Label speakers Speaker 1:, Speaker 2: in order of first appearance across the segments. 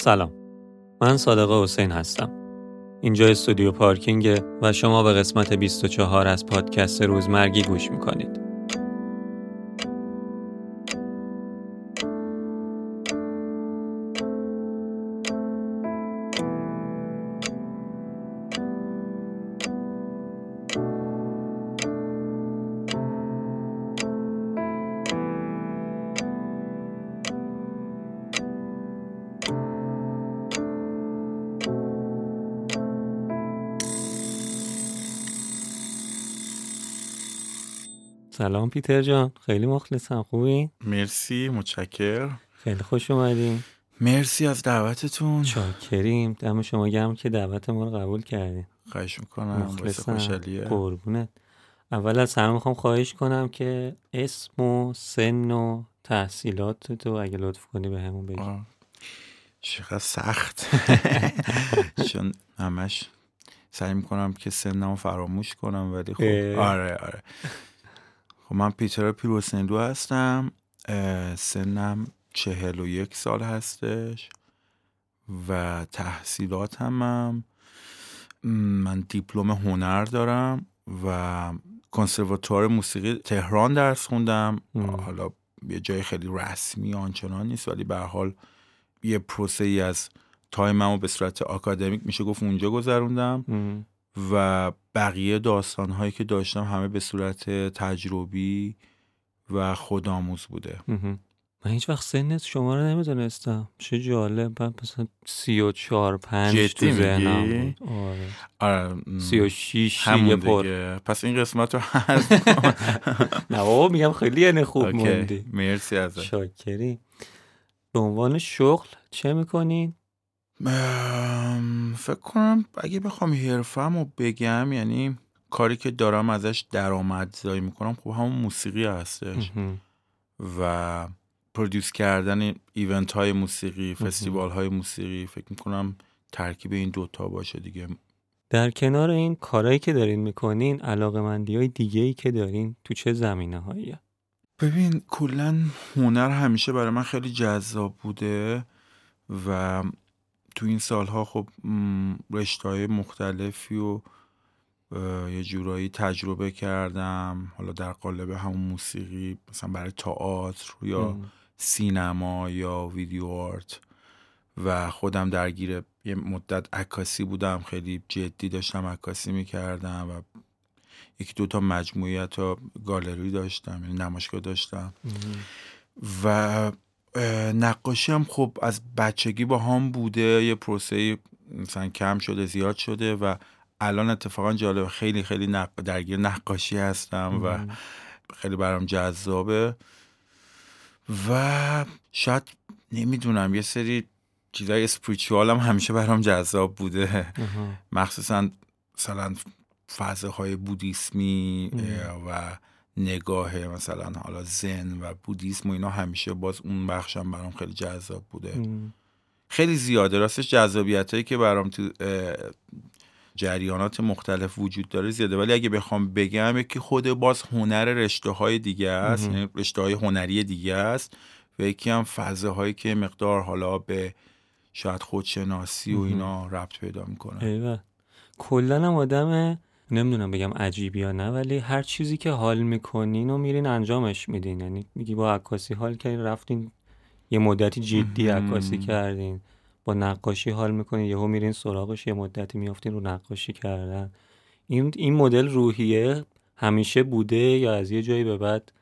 Speaker 1: سلام. من صادق حسین هستم. اینجا استودیو پارکینگ و شما به قسمت 24 از پادکست روزمرگی گوش می‌کنید. سلام پیتر جان. خیلی مخلصم. خوبی؟
Speaker 2: مرسی متشکر.
Speaker 1: خیلی خوش اومدیم
Speaker 2: مرسی از دعوتتون.
Speaker 1: شاکریم دم شما گرم که دعوت ما رو قبول کردیم
Speaker 2: خواهش می‌کنم.
Speaker 1: مخلصم. قربونت. اول از همه می‌خوام خواهش کنم که اسم و سن و تحصیلات تو اگه لطف کنی به همون بگی.
Speaker 2: چقدر سخت. چون همش سعی می‌کنم که سنمو فراموش کنم ولی خب. آره آره. خب من پیتر پیروسندو هستم سنم چهل و یک سال هستش و تحصیلاتم هم من دیپلم هنر دارم و کنسرواتوار موسیقی تهران درس خوندم
Speaker 1: م.
Speaker 2: حالا یه جای خیلی رسمی آنچنان نیست ولی به حال یه پروسه ای از time مو به صورت آکادمیک میشه گفت اونجا گذروندم. و بقیه داستان هایی که داشتم همه به صورت تجربی و خودآموز بوده.
Speaker 1: من هیچ وقت سن شما رو نمی‌دونستم. چه جالب. من مثلا سی و چهار پنج تو ذهنم آره.
Speaker 2: آره.
Speaker 1: سی و شیش یه پر.
Speaker 2: دیگه. پس این قسمت رو کن
Speaker 1: نه بابا میگم خیلی یعنی خوب. موندی.
Speaker 2: مرسی ازت.
Speaker 1: شاکری. به عنوان شغل چه می‌کنین؟
Speaker 2: ام، فکر کنم اگه بخوام حرفم رو بگم یعنی کاری که دارم ازش درآمدزایی می‌کنم خب همون موسیقی هستش. و پرودیوس کردن ایونت های موسیقی فستیوال های موسیقی فکر می‌کنم ترکیب این دوتا باشه دیگه.
Speaker 1: در کنار این کارهایی که دارین می‌کنین علاقه مندی های دیگه ای که دارین تو چه زمینه هایی؟
Speaker 2: ببین کلا هنر همیشه برای من خیلی جذاب بوده و تو این سالها خب رشته های مختلفی و یه جورایی تجربه کردم. حالا در قالب همون موسیقی مثلا برای تئاتر یا سینما یا ویدیو آرت. و خودم درگیر یه مدت عکاسی بودم خیلی جدی داشتم عکاسی می‌کردم و یکی دوتا مجموعیت و گالری داشتم یعنی نمایشگاه داشتم. و اه، نقاشی هم خب از بچگی با هم بوده یه پروسه مثلا کم شده زیاد شده و الان اتفاقا جالب خیلی خیلی نق... درگیر نقاشی هستم و خیلی برام جذابه. و شاید نمی‌دونم یه سری چیزای اسپریچوال هم همیشه برام جذاب بوده. مخصوصا مثلا فضه های بودیسمی و نگاه مثلا حالا زن و بودیسم و اینا همیشه باز اون بخشم برام خیلی جذاب بوده. خیلی زیاده. راستش جذابیت هایی که برام تو جریانات مختلف وجود داره زیاده. ولی اگه بخوام بگم یکی خود باز هنر رشته های دیگه است. یعنی رشته های هنری دیگه است و یکی هم فضه هایی که مقدار حالا به شاید خودشناسی و. اینا ربط پیدا می‌کنه.
Speaker 1: کلا هم آدم نمی‌دونم بگم عجیبی یا نه ولی هر چیزی که حال می‌کنین و میرین انجامش میدین. یعنی میگی با عکاسی حال کردین رفتین یه مدتی جدی. عکاسی کردین. با نقاشی حال می‌کنین یهو میرین سراغش یه مدتی میافتین رو نقاشی کردن. این این مدل روحیه همیشه بوده یا از یه جایی به بعد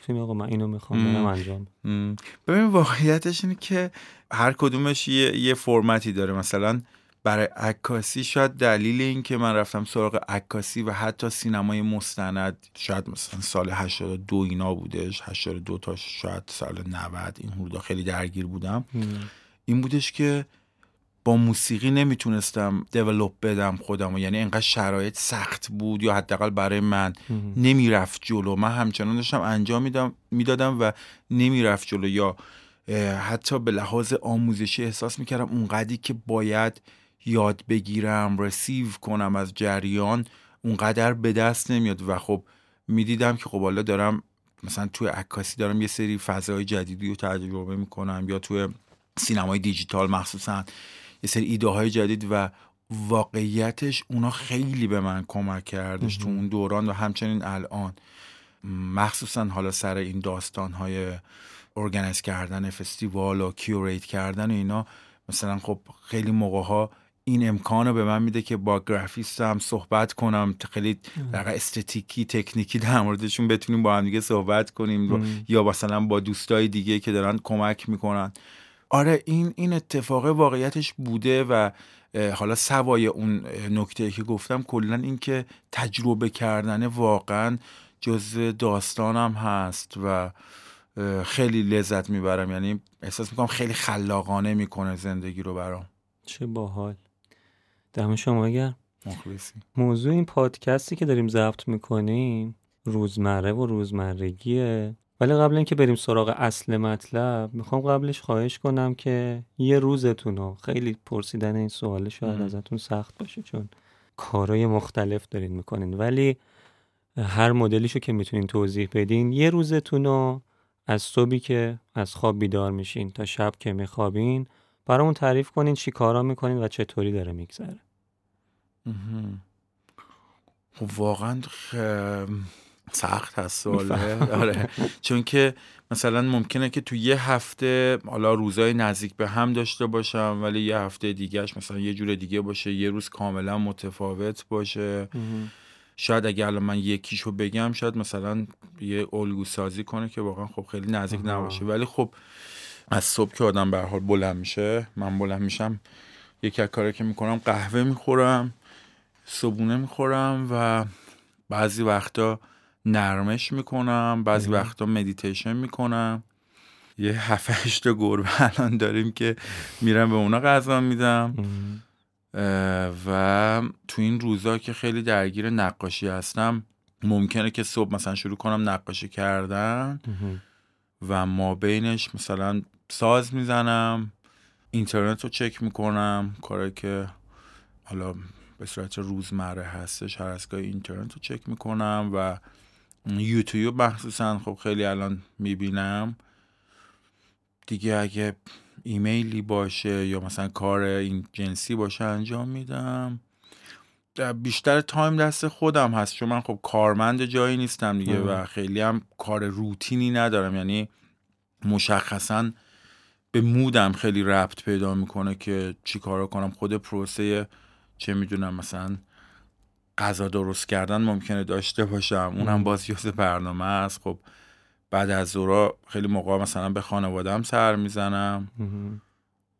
Speaker 1: گفتین آقا من اینو می‌خوام برم
Speaker 2: مم.
Speaker 1: انجام
Speaker 2: ببین واقعیتش اینه که هر کدومش یه, یه فرمتی داره. مثلا برای عکاسی شاید دلیل این که من رفتم سراغ عکاسی و حتی سینمای مستند شاید مثلا سال 82 اینا بودش 82 تا شاید سال 90 این حدودا خیلی درگیر بودم. این بودش که با موسیقی نمی‌تونستم دیولوب بدم خودم یعنی انقدر شرایط سخت بود یا حداقل برای من. نمی‌رفت جلو. من همچنان داشتم انجام میدم می‌دادم و نمی‌رفت جلو. یا حتی به لحاظ آموزشی احساس می‌کردم اونقدری که باید یاد بگیرم رسیو کنم از جریان اونقدر به دست نمیاد. و خب می‌دیدم که خب حالا دارم مثلا توی عکاسی دارم یه سری فضای جدیدی رو تجربه می‌کنم یا توی سینمای دیجیتال مخصوصا یه سری ایده های جدید و واقعیتش اونا خیلی به من کمک کردش تو اون دوران و همچنین الان. مخصوصا حالا سر این داستان های ارگنیز کردن فستیوال و کیوریت کردن و اینا مثلا خب خیلی موقع ها این امکان رو به من میده که با گرافیستم صحبت کنم. خیلی در استتیکی تکنیکی در موردشون بتونیم با هم دیگه صحبت کنیم. یا مثلا با دوستای دیگه که دارن کمک می‌کنن. آره این این اتفاق واقعیتش بوده و حالا سوای اون نکته که گفتم کلا اینکه تجربه کردن واقعا جز داستانم هست و خیلی لذت می‌برم. یعنی احساس می‌کنم خیلی خلاقانه می‌کنه زندگی رو برام.
Speaker 1: چه باحال. دم شما گرم.
Speaker 2: مخلصی.
Speaker 1: موضوع این پادکستی که داریم ضبط می‌کنیم روزمره و روزمرگیه. ولی قبل اینکه بریم سراغ اصل مطلب می‌خوام قبلش خواهش کنم که یه روزتون رو خیلی پرسیدن این سوال شاید ازتون سخت باشه چون کارهای مختلف دارین می‌کنین. ولی هر مدلیشو که می‌تونین توضیح بدین یه روزتون رو از صبحی که از خواب بیدار میشین تا شب که میخوابین برامون تعریف کنین چی کارا می‌کنین و چطوری داره میگذره.
Speaker 2: خب واقعا سخت هست آره. چون که مثلا ممکنه که تو یه هفته حالا روزای نزدیک به هم داشته باشم ولی یه هفته دیگهش مثلا یه جور دیگه باشه یه روز کاملا متفاوت باشه. شاید اگر الان من یکیشو بگم شاید مثلا یه الگو سازی کنه که واقعا خب خیلی نزدیک نباشه. ولی خب از صبح که آدم به حال بلند میشه من بلند میشم یکی از کاری که می‌کنم قهوه می‌خورم صبونه می‌خورم و بعضی وقتا نرمش می‌کنم بعضی وقتا مدیتیشن می‌کنم. یه هفت تا گربه الان داریم که میرم به اونا غذا میدم. و تو این روزا که خیلی درگیر نقاشی هستم ممکنه که صبح مثلا شروع کنم نقاشی کردن. و ما بینش مثلا ساز می‌زنم اینترنت رو چک می‌کنم کاری که حالا به صورت روزمره هستش هر از اینترنت رو چک می‌کنم و یوتیوب مخصوصا خب خیلی الان می‌بینم. دیگه اگه ایمیلی باشه یا مثلا کار این جنسی باشه انجام میدم. بیشتر تایم دست خودم هست چون من خب کارمند جایی نیستم دیگه و خیلی هم کار روتینی ندارم. یعنی مشخصا به مودم خیلی ربط پیدا می‌کنه که چی کارا کنم. خود پروسه چه می‌دونم مثلا غذا درست کردن ممکنه داشته باشم. اونم باز یوز برنامه است. خب بعد از زورا خیلی موقع مثلا به خانوادم سر می‌زنم.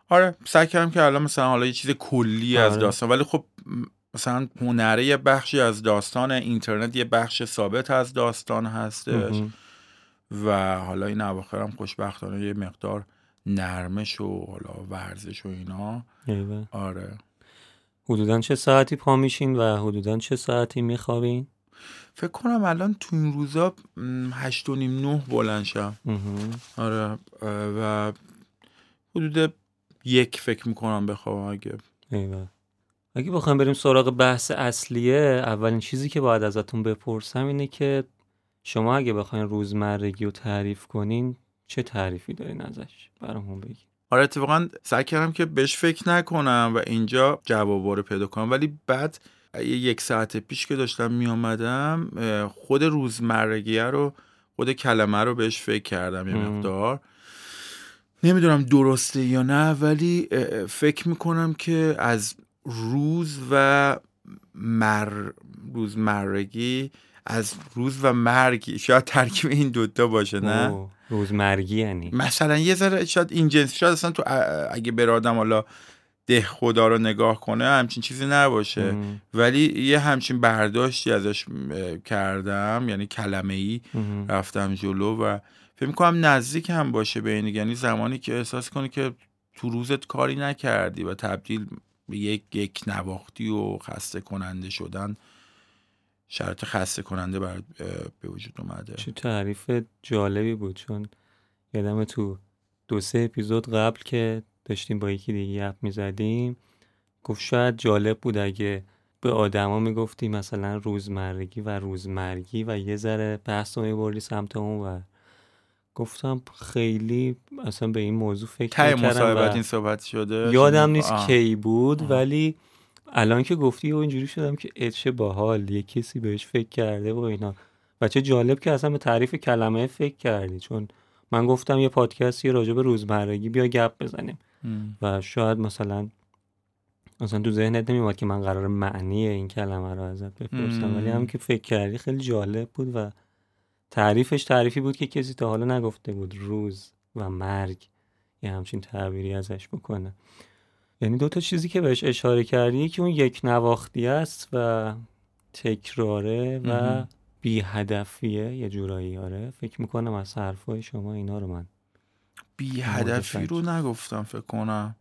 Speaker 2: آره سعی کردم که الان مثلا حالا یه چیز کلی از آره. داستان ولی خب مثلا هنره یه بخشی از داستان اینترنت یه بخش ثابت از داستان هستش و حالا این اواخرم خوشبختانه یه مقدار نرمش و حالا ورزش و اینا. آره.
Speaker 1: حدودا چه ساعتی پا میشین و حدودا چه ساعتی میخوابین؟
Speaker 2: فکر کنم الان تو این روزا هشت و نیم نه بلند شم. آره و حدود یک فکر می‌کنم بخوابم اگه
Speaker 1: ایوه. اگه بخوایم بریم سراغ بحث اصلیه اولین چیزی که باید ازتون بپرسم اینه که شما اگه بخواین روزمرگی رو تعریف کنین چه تعریفی دارین ازش؟ برامون بگین.
Speaker 2: آره اتفاقا سعی کردم که بهش فکر نکنم و اینجا جوابا رو پیدا کنم. ولی بعد یک ساعت پیش که داشتم می آمدم خود روزمرگیه رو خود کلمه رو بهش فکر کردم یه مقدار. نمی‌دونم درسته یا نه ولی فکر می‌کنم که از روز و مر روزمرگی از روز و مرگی. شاید ترکیب این دوتا باشه نه؟
Speaker 1: روزمرگی یعنی.
Speaker 2: مثلا یه ذره شاید این جنس شاید اصلا تو اگه برادم حالا ده خدا رو نگاه کنه همچین چیزی نباشه. ولی یه همچین برداشتی ازش کردم یعنی کلمه ای رفتم جلو و فکر می‌کنم نزدیک هم باشه به این. یعنی زمانی که احساس کنی که تو روزت کاری نکردی و تبدیل یک یک نواختی و خسته کننده شدن. شرط خسته کننده بر به وجود اومده.
Speaker 1: چه تعریف جالبی بود چون یادم تو دو سه اپیزود قبل که داشتیم با یکی دیگه اپ می‌زدیم گفت شاید جالب بود اگه به آدما می‌گفتی مثلا روزمرگی و روزمرگی و یه ذره بحث رو میبردی سمت اون و گفتم خیلی اصلا به این موضوع فکر
Speaker 2: ته
Speaker 1: نکردم
Speaker 2: مصاحبت این صحبت شده
Speaker 1: یادم نیست
Speaker 2: آه.
Speaker 1: کی بود
Speaker 2: آه.
Speaker 1: ولی الان که گفتی و اینجوری شدم که اه، چه باحال یه کسی بهش فکر کرده و اینا و چه جالب که اصلا به تعریف کلمه فکر کردی چون من گفتم یه پادکستی راجع به روزمرگی بیا گپ بزنیم
Speaker 2: ام.
Speaker 1: و شاید مثلا مثلا تو ذهنت نمیومد که من قرار معنی این کلمه رو ازت بپرسم. ولی هم که فکر کردی خیلی جالب بود و تعریفش تعریفی بود که کسی تا حالا نگفته بود روز و مرگ یه همچین تعبیری ازش بکنه یعنی دو تا چیزی که بهش اشاره کردی که اون یک نواختی است و تکراره و. بی هدفیه یه جورایی آره فکر می‌کنم از حرفای شما اینا رو من
Speaker 2: بی هدفی رو نگفتم فکر کنم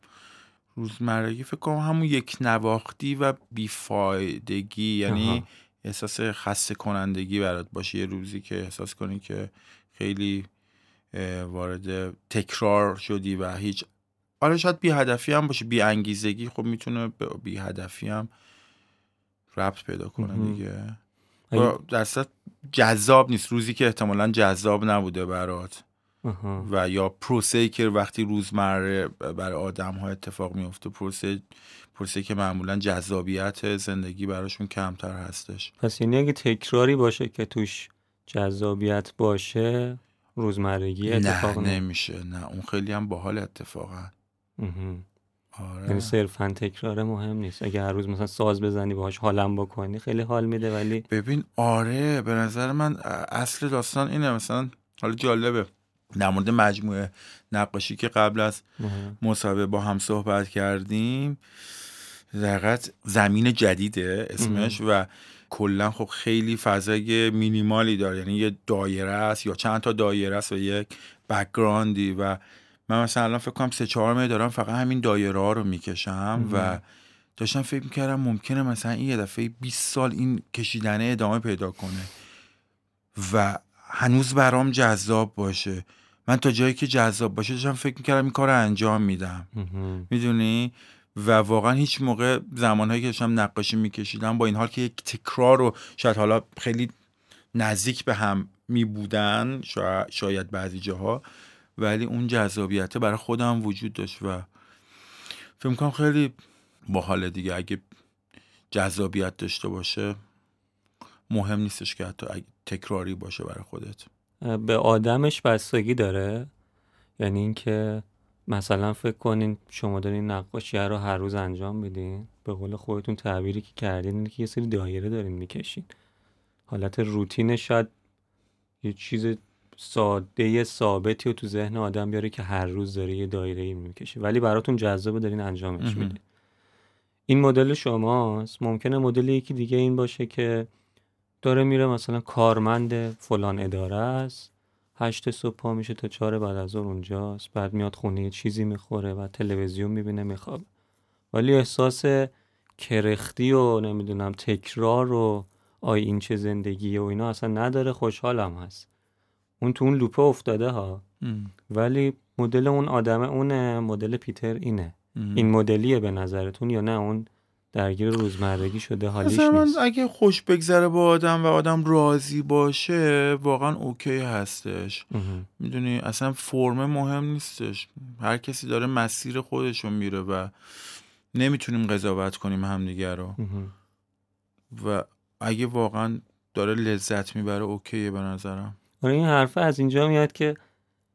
Speaker 2: روزمرگی فکر کنم همون یک نواختی و بیفایدگی یعنی
Speaker 1: آها.
Speaker 2: احساس خسته کنندگی برات باشه یه روزی که احساس کنی که خیلی وارد تکرار شدی و هیچ آره شاید بی هدفی هم باشه بی انگیزگی خب می‌تونه به بی هدفی هم ربط پیدا کنه. دیگه دستت جذاب نیست روزی که احتمالا جذاب نبوده برات. و یا پروسه که وقتی روزمره برای آدم ها اتفاق میفته پروسه پروسه که معمولا جذابیت زندگی براشون کمتر هستش.
Speaker 1: پس یعنی اگه تکراری باشه که توش جذابیت باشه روزمرگی اتفاق
Speaker 2: نه. نمیشه. نه اون خیلی هم باحال اتفاقا. آره.
Speaker 1: یعنی صرفا تکرار مهم نیست. اگه هر روز مثلا ساز بزنی باهاش حالم بکنی خیلی حال میده ولی
Speaker 2: ببین آره به نظر من اصل داستان اینه. مثلا حالا جالبه. در مورد مجموعه نقاشی که قبل از. مصاحبه با هم صحبت کردیم در زمین جدیده اسمش و کلا خب خیلی فضای مینیمالی داره. یعنی یه دایره است یا چند تا دایره است و یک بکگراندی و من مثلا الان فکر کنم سه چهار ماه دارم فقط همین دایره ها رو می‌کشم و داشتم فکر می‌کردم ممکنه مثلا این یه دفعه 20 سال این کشیدنه ادامه پیدا کنه و هنوز برام جذاب باشه. من تا جایی که جذاب باشه داشتم فکر می‌کردم این کار رو انجام میدم. می‌دونی؟ و واقعا هیچ موقع زمانهایی که داشتم نقاشی میکشیدم با این حال که یک تکرار رو شاید حالا خیلی نزدیک به هم میبودن شاید, بعضی جاها ولی اون جذابیت برای خودم وجود داشت و فکر می‌کنم خیلی باحاله دیگه. اگه جذابیت داشته باشه مهم نیستش که حتی اگه تکراری باشه برای خودت.
Speaker 1: به آدمش بستگی داره؟ یعنی اینکه مثلا فکر کنین شما دارین نقاشی رو هر روز انجام میدین به قول خودتون تعبیری که کردین اینه که یه سری دایره دارین می‌کشین. حالت روتین شاید یه چیز ساده ثابتی رو تو ذهن آدم بیاره که هر روز داره یه دایره ای می‌کشه. ولی براتون جذابه دارین انجامش. میدین. این مدل شماست. ممکنه مدل یکی دیگه این باشه که داره میره مثلا کارمند فلان اداره است هشت صبح پا میشه تا چهار بعد از ظهر اونجاست بعد میاد خونه یه چیزی می‌خوره و تلویزیون می‌بینه میخواب ولی احساس کرختی و نمی‌دونم تکرار و آی این چه زندگیه و اینا اصلا نداره خوشحالم هست. اون تو اون loop ه افتاده ها.
Speaker 2: ام.
Speaker 1: ولی مدل اون آدم اونه مدل پیتر اینه.
Speaker 2: ام.
Speaker 1: این مدلیه به نظرتون یا نه؟ اون درگیر روزمرگی شده حالیش
Speaker 2: من
Speaker 1: نیست.
Speaker 2: اگه خوش بگذره با آدم و آدم راضی باشه واقعا اوکی هستش. می‌دونی اصلا فرم مهم نیستش. هر کسی داره مسیر خودشو میره و نمی‌تونیم قضاوت کنیم همدیگه رو. و اگه واقعا داره لذت می‌بره اوکیه به نظرم.
Speaker 1: آره این حرفه از اینجا میاد که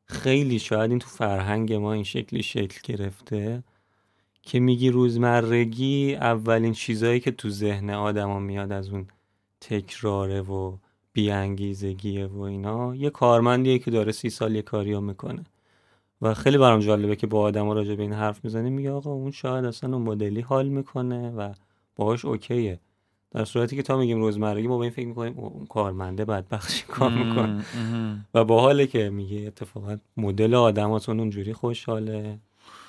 Speaker 1: خیلی شاید این تو فرهنگ ما این شکلی شکل گرفته. که میگی روزمرگی اولین چیزایی که تو ذهن آدما میاد از اون تکراره و بیانگیزگیه و اینا یه کارمندیه که داره سی سال یه کاریو می‌کنه. و خیلی برام جالبه که با آدما راجع به این حرف می‌زنیم میگه آقا اون شاید اصلا اون مدلی حال می‌کنه و باهاش اوکیه. در صورتی که تا میگیم روزمرگی ما به این فکر می‌کنیم اون کارمنده بدبخشی کار می‌کنه. و باحاله که میگه اتفاقا مدل آدماتون اونجوری خوشحاله.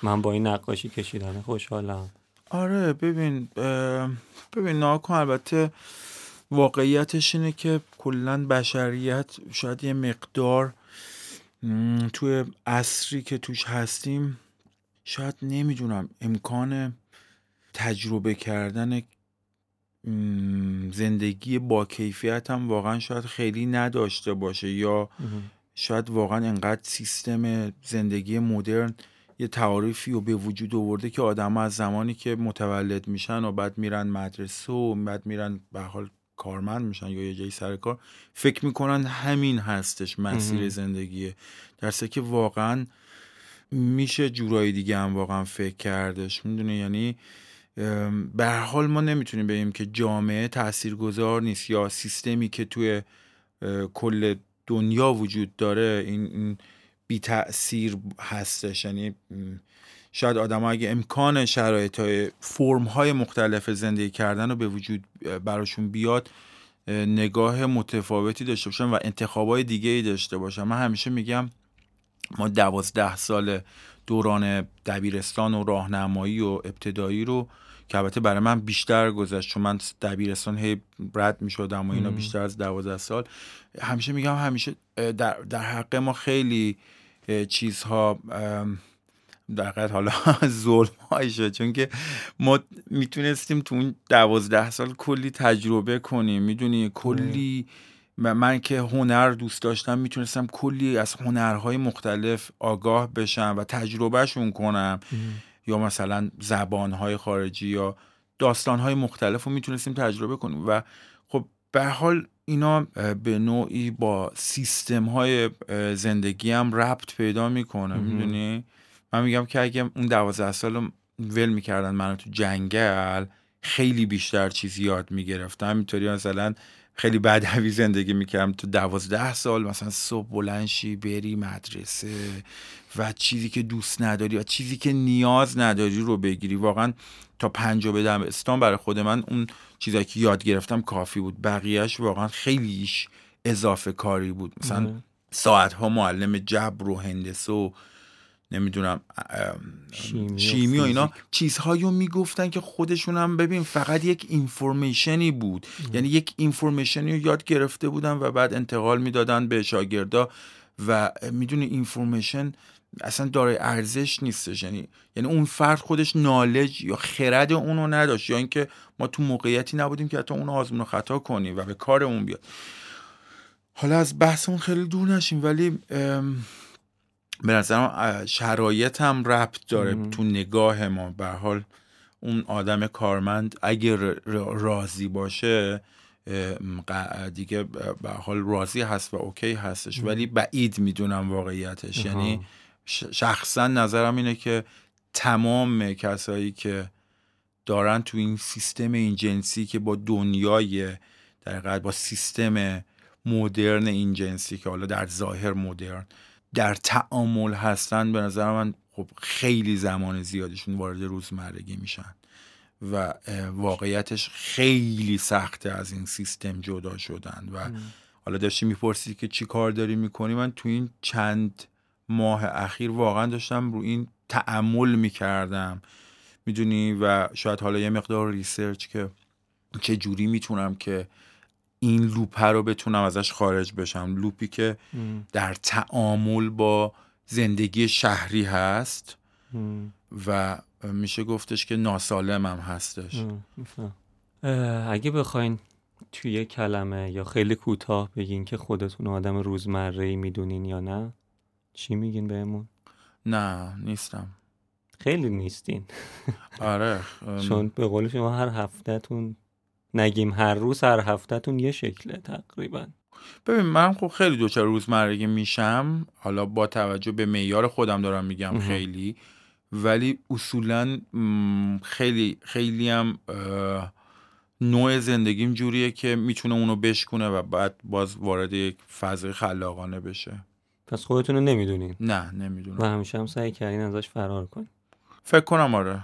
Speaker 1: من با این نقاشی کشیدن خوشحالم.
Speaker 2: آره ببین ببین ناکن البته واقعیتش اینه که کلا بشریت شاید یه مقدار توی عصری که توش هستیم شاید نمی‌دونم امکان تجربه کردن زندگی با کیفیت هم واقعا شاید خیلی نداشته باشه یا شاید واقعا انقدر سیستم زندگی مدرن یه تعاریفی رو به وجود آورده که آدم از زمانی که متولد میشن و بعد میرن مدرسه و بعد میرن به حال کارمند میشن یا یه جایی سر کار فکر می‌کنن همین هستش مسیر زندگیه. درسته که واقعا میشه جورایی دیگه هم واقعا فکر کردش. می‌دونه یعنی به حال ما نمی‌تونیم بگیم که جامعه تاثیرگذار نیست یا سیستمی که توی کل دنیا وجود داره این, این بی تأثیر هستش. یعنی شاید آدم اگه امکان شرایط های فرم های مختلف زندگی کردن رو به وجود براشون بیاد نگاه متفاوتی داشته باشن و انتخاب های دیگه ای داشته باشن. من همیشه میگم ما دوازده سال دوران دبیرستان و راهنمایی و ابتدایی رو که البته برای من بیشتر گذشت چون من دبیرستان هی رد می شدم و اینا بیشتر از دوازده سال. همیشه میگم همیشه در, در حق ما خیلی چیزها در حقیقت حالا ظلم شد. چون که ما می‌تونستیم تو اون دوازده سال کلی تجربه کنیم. می‌دونی؟ کلی من که هنر دوست داشتم می‌تونستم کلی از هنرهای مختلف آگاه بشم و تجربهشون کنم. یا مثلا زبانهای خارجی یا داستانهای مختلف رو می‌تونستیم تجربه کنیم. و خب به حال اینا به نوعی با سیستم های زندگی هم ربط پیدا می‌کنه می‌دونی؟ من میگم که اگه اون دوازده سال ول می‌کردن منو تو جنگل خیلی بیشتر چیزی یاد می‌گرفتم. همینطوری مثلا خیلی بدوی زندگی می‌کردم. تو دوازده سال مثلا صبح بلنشی بری مدرسه و چیزی که دوست نداری و چیزی که نیاز نداری رو بگیری. واقعا تا پنجا بدم. استان برای خود من اون چیزایی که یاد گرفتم کافی بود. بقیهش واقعا خیلیش اضافه کاری بود. مثلا ساعت ها معلم جبر و هندسه و نمی‌دونم شیمی, شیمی و, اینا چیزهایی رو می‌گفتن که خودشون هم ببین فقط یک اینفورمیشنی بود. یعنی یک اینفورمیشنی رو یاد گرفته بودن و بعد انتقال می‌دادن به شاگردا و می‌دونی اینفورمیشن اصلا داره ارزش نیستش. یعنی یعنی اون فرد خودش نالج یا خرد اونو نداشت یا اینکه ما تو موقعیتی نبودیم که حتی اون آزمون خطا کنیم و به کار اون بیاد. حالا از بحثمون خیلی دور نشیم ولی به نظرم شرایط هم ربط داره تو نگاه ما. به حال اون آدم کارمند اگر راضی باشه دیگه به حال راضی هست و اوکی هستش ولی بعید می‌دونم واقعیتش. یعنی شخصا نظرم اینه که تمام کسایی که دارن تو این سیستم این جنسی که با دنیای در با سیستم مدرن این جنسی که حالا در ظاهر مدرن در تعامل هستن به نظر من خب خیلی زمان زیادشون وارد روزمرگی میشن و واقعیتش خیلی سخته از این سیستم جدا شدن و حالا داشتی می‌پرسی که چی کار داری می‌کنی؟ من تو این چند ماه اخیر واقعا داشتم رو این تعمل می‌کردم. می‌دونی؟ و شاید حالا یه مقدار research که چه جوری می‌تونم که این loop رو بتونم ازش خارج بشم. loop ی که در تعامل با زندگی شهری هست و میشه گفتش که ناسالم هم هستش.
Speaker 1: اگه بخواین توی کلمه یا خیلی کوتاه بگین که خودتون آدم روزمره ای می‌دونین یا نه. چی میگین بهمون؟
Speaker 2: نه نیستم.
Speaker 1: خیلی نیستین.
Speaker 2: آره
Speaker 1: چون به قول شما هر هفتهتون نگیم هر روز هر هفتهتون یه شکله تقریبا.
Speaker 2: ببین من خب خیلی دوچار روزمرگی میشم. حالا با توجه به معیار خودم دارم میگم خیلی. ولی اصولا خیلی خیلی هم نوع زندگیم جوریه که می‌تونه اونو بشکنه و بعد باز وارد یک فضای خلاقانه بشه.
Speaker 1: پس خودتون رو نمی‌دونین.
Speaker 2: نه نمی‌دونم.
Speaker 1: و همیشه هم سعی کردین ازش فرار کنین.
Speaker 2: فکر کنم آره.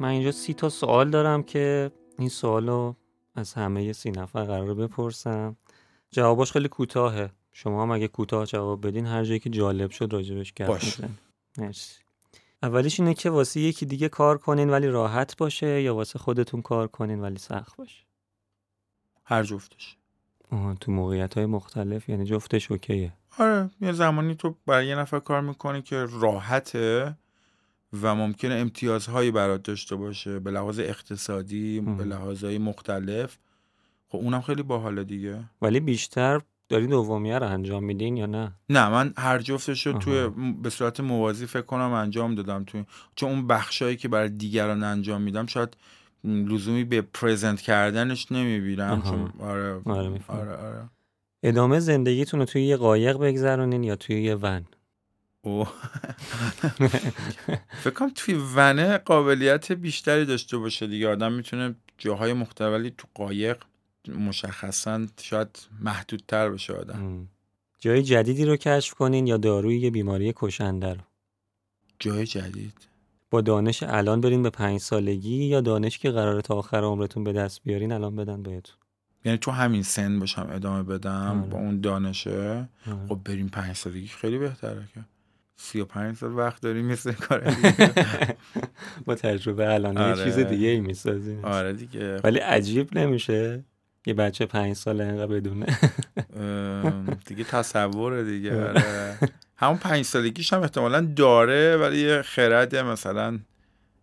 Speaker 1: من اینجا سی تا سوال دارم که این سوال رو از همه سی نفر قرار بپرسم. جواباش خیلی کوتاهه. شما هم اگه کوتاه جواب بدین هر جایی که جالب شد راجبش گپ بزنین. مرسی. اولیش اینه که واسه یکی دیگه کار کنین ولی راحت باشه یا واسه خودتون کار کنین ولی سخت باشه.
Speaker 2: هر جفتش.
Speaker 1: آها تو موقعیت های مختلف یعنی جفتش اوکیه.
Speaker 2: آره یه زمانی تو برای یه نفر کار می‌کنی که راحته و ممکنه امتیازهایی برات داشته باشه به لحاظ اقتصادی
Speaker 1: ام.
Speaker 2: به لحاظهای مختلف خب اونم خیلی باحاله دیگه
Speaker 1: ولی بیشتر داری دومیه رو انجام میدین یا نه
Speaker 2: نه من هر جفتش رو توی. به صورت موازی فکر کنم انجام دادم توی چون اون بخشایی که برای دیگران انجام میدم شاید لزومی به پرزنت کردنش نمی‌بینم. چون آره
Speaker 1: آره،.
Speaker 2: آره آره
Speaker 1: ادامه زندگیتون رو توی یه قایق بگذرونین یا توی یه ون.
Speaker 2: فکر کنم توی ونه قابلیت بیشتری داشته باشه دیگه. آدم می‌تونه جاهای مختلف ولی تو قایق مشخصا شاید محدودتر بشه آدم.
Speaker 1: جای جدیدی رو کشف کنین یا داروی یه بیماری کشنده رو؟
Speaker 2: جای جدید.
Speaker 1: با دانش الان برین به پنج سالگی یا دانش که قراره تا آخر عمرتون به دست بیارین الان بدن بهتون؟
Speaker 2: یعنی تو همین سن باشم ادامه بدم
Speaker 1: آره.
Speaker 2: با اون دانشه؟
Speaker 1: آره.
Speaker 2: خب بریم پنج سالگی خیلی بهتره که. سی و پنج سال وقت داریم مثل کار
Speaker 1: با تجربه الان یه
Speaker 2: آره.
Speaker 1: چیز دیگه ای می‌سازین
Speaker 2: آره دیگه
Speaker 1: ولی عجیب نمیشه یه بچه پنج ساله انقدر بدونه
Speaker 2: دیگه تصوره دیگه
Speaker 1: آره.
Speaker 2: آره. همون پنج سالگیش هم احتمالا داره ولی یه خرد مثلا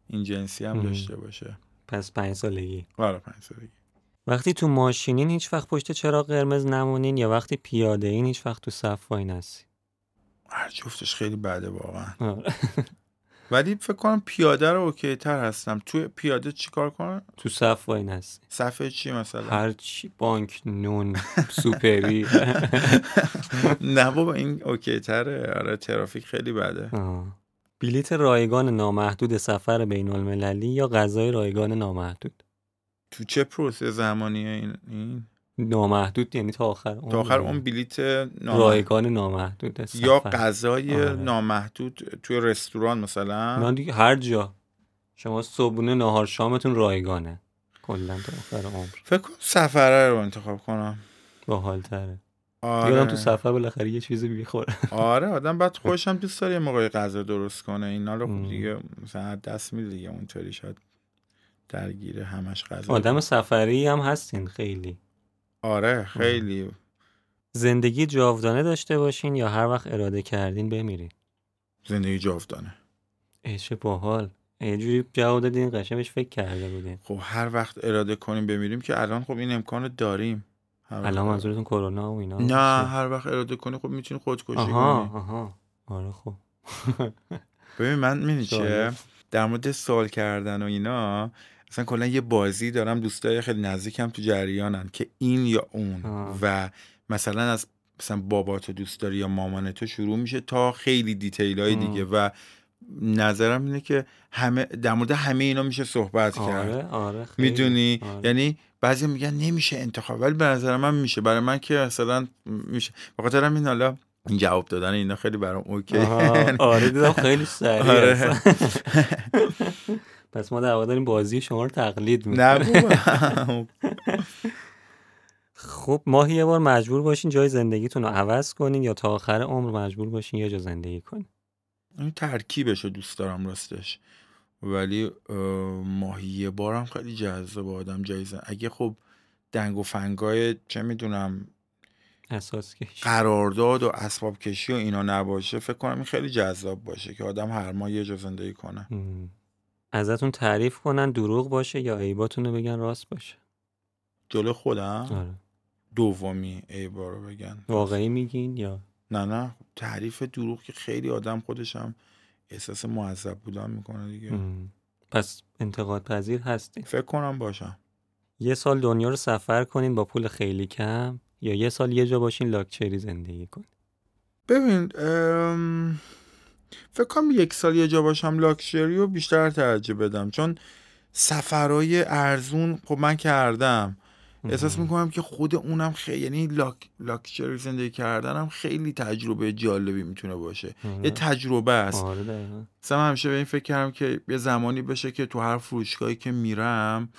Speaker 2: این جنسی هم. داشته باشه
Speaker 1: پس پنج سالگی
Speaker 2: آره پنج سالگی
Speaker 1: وقتی تو ماشینین هیچ وقت پشت چراغ قرمز نمونین یا وقتی پیاده این هیچ وقت تو صف وای نسین
Speaker 2: هر جفتش خیلی بده واقعا. ولی فکر کنم پیاده رو okay تر هستم. توی پیاده چیکار کنم؟
Speaker 1: تو صف وایسین
Speaker 2: صف چی مثلا؟
Speaker 1: هر چی بانک نون سوپری.
Speaker 2: نه بابا این okay تره. آره ترافیک خیلی بده.
Speaker 1: بلیت رایگان نامحدود سفر بین المللی یا غذای رایگان نامحدود؟
Speaker 2: تو چه پروسه زمانیه این, این؟
Speaker 1: نامحدود یعنی تا آخر
Speaker 2: تا آخر. اون بلیت نام...
Speaker 1: رایگان نامحدود سفر.
Speaker 2: یا غذای
Speaker 1: آره.
Speaker 2: نامحدود توی رستوران مثلا؟
Speaker 1: نه دیگه هر جا. شما صبحونه نهار شامتون رایگانه. کلا تا آخر عمر.
Speaker 2: فکر کنم سفره رو انتخاب کنم.
Speaker 1: باحال تره
Speaker 2: آره.
Speaker 1: یادم تو سفر بالاخره یه چیزی می‌خوره.
Speaker 2: آره آدم بعد خودش هم دوست داره یه موقعی غذا درست کنه. اینا رو. خب دیگه مثلا دست میده دیگه. اونطوری شاید درگیر همش غذا.
Speaker 1: آدم سفری هم هستین خیلی.
Speaker 2: آره خیلی.
Speaker 1: زندگی جاودانه داشته باشین یا هر وقت اراده کردین بمیرین؟
Speaker 2: زندگی جاودانه.
Speaker 1: ای چه باحال. یه جوری جواب دادین قشنگ بهش فکر کرده بودین.
Speaker 2: خب هر وقت اراده کنیم بمیریم که الان خب این امکان رو داریم.
Speaker 1: الان منظورتون کرونا و اینا
Speaker 2: نه هر وقت اراده کنی خب می‌تونی خودکشی
Speaker 1: آها
Speaker 2: کنی.
Speaker 1: آها. آره خب.
Speaker 2: ببین من می‌دونی چه. در مورد سوال کردن و اینا اصلا کلا یه بازی دارم دوستای خیلی نزدیکم تو جریانن که این یا اون
Speaker 1: آه.
Speaker 2: و مثلا از مثلا باباتو دوست داری یا مامانتو شروع میشه تا خیلی دیتیل های. دیگه و نظرم اینه که همه در مورد همه اینا میشه صحبت کرد
Speaker 1: آره آره خیلی.
Speaker 2: می‌دونی
Speaker 1: آره.
Speaker 2: یعنی بعضی میگن نمیشه انتخاب ولی به نظر من میشه برای من که مثلا میشه به خاطر همین حالا این جواب دادن اینا خیلی برام اوکی
Speaker 1: آها، آره دیدم خیلی سریع
Speaker 2: آره.
Speaker 1: پس ما در واقع داریم بازی شما رو تقلید می‌کنیم. خب ماهی یه بار مجبور باشین جای زندگیتون رو عوض کنین یا تا آخر عمر مجبور باشین یه جا زندگی کنین؟
Speaker 2: این ترکیبش رو دوست دارم راستش. ولی اه، ماهی یه بارم خیلی جذاب آدم جایزه اگه خب دنگ و فنگای چه می‌دونم
Speaker 1: اساس
Speaker 2: قرارداد و اسباب کشی و اینا نباشه فکر کنم این خیلی جذاب باشه که آدم هر ماه یه جا زندگی کنه.
Speaker 1: ازتون تعریف کنن دروغ باشه یا عیباتون رو بگن راست باشه؟
Speaker 2: جلو خودم؟
Speaker 1: آره.
Speaker 2: دومی عیبا رو بگن.
Speaker 1: واقعی میگین یا؟
Speaker 2: نه نه. تعریف دروغ که خیلی آدم خودشم احساس معذب بودن می‌کنه دیگه.
Speaker 1: م. پس انتقاد پذیر هستین.
Speaker 2: فکر کنم باشم.
Speaker 1: یه سال دنیا رو سفر کنین با پول خیلی کم یا یه سال یه جا باشین لاکچری زندگی کنین؟
Speaker 2: ببین ام، فکر کنم یک سال یه جا باشم لاکشری رو بیشتر ترجیح بدم چون سفرهای ارزون خب من کردم احساس. می‌کنم که خود اونم خیلی یعنی لاک لاکچری زندگی کردنم خیلی تجربه جالبی می‌تونه باشه. یه تجربه است
Speaker 1: آره
Speaker 2: مثلا همیشه به این فکر کردم که یه زمانی بشه که تو هر فروشگاهی که میرم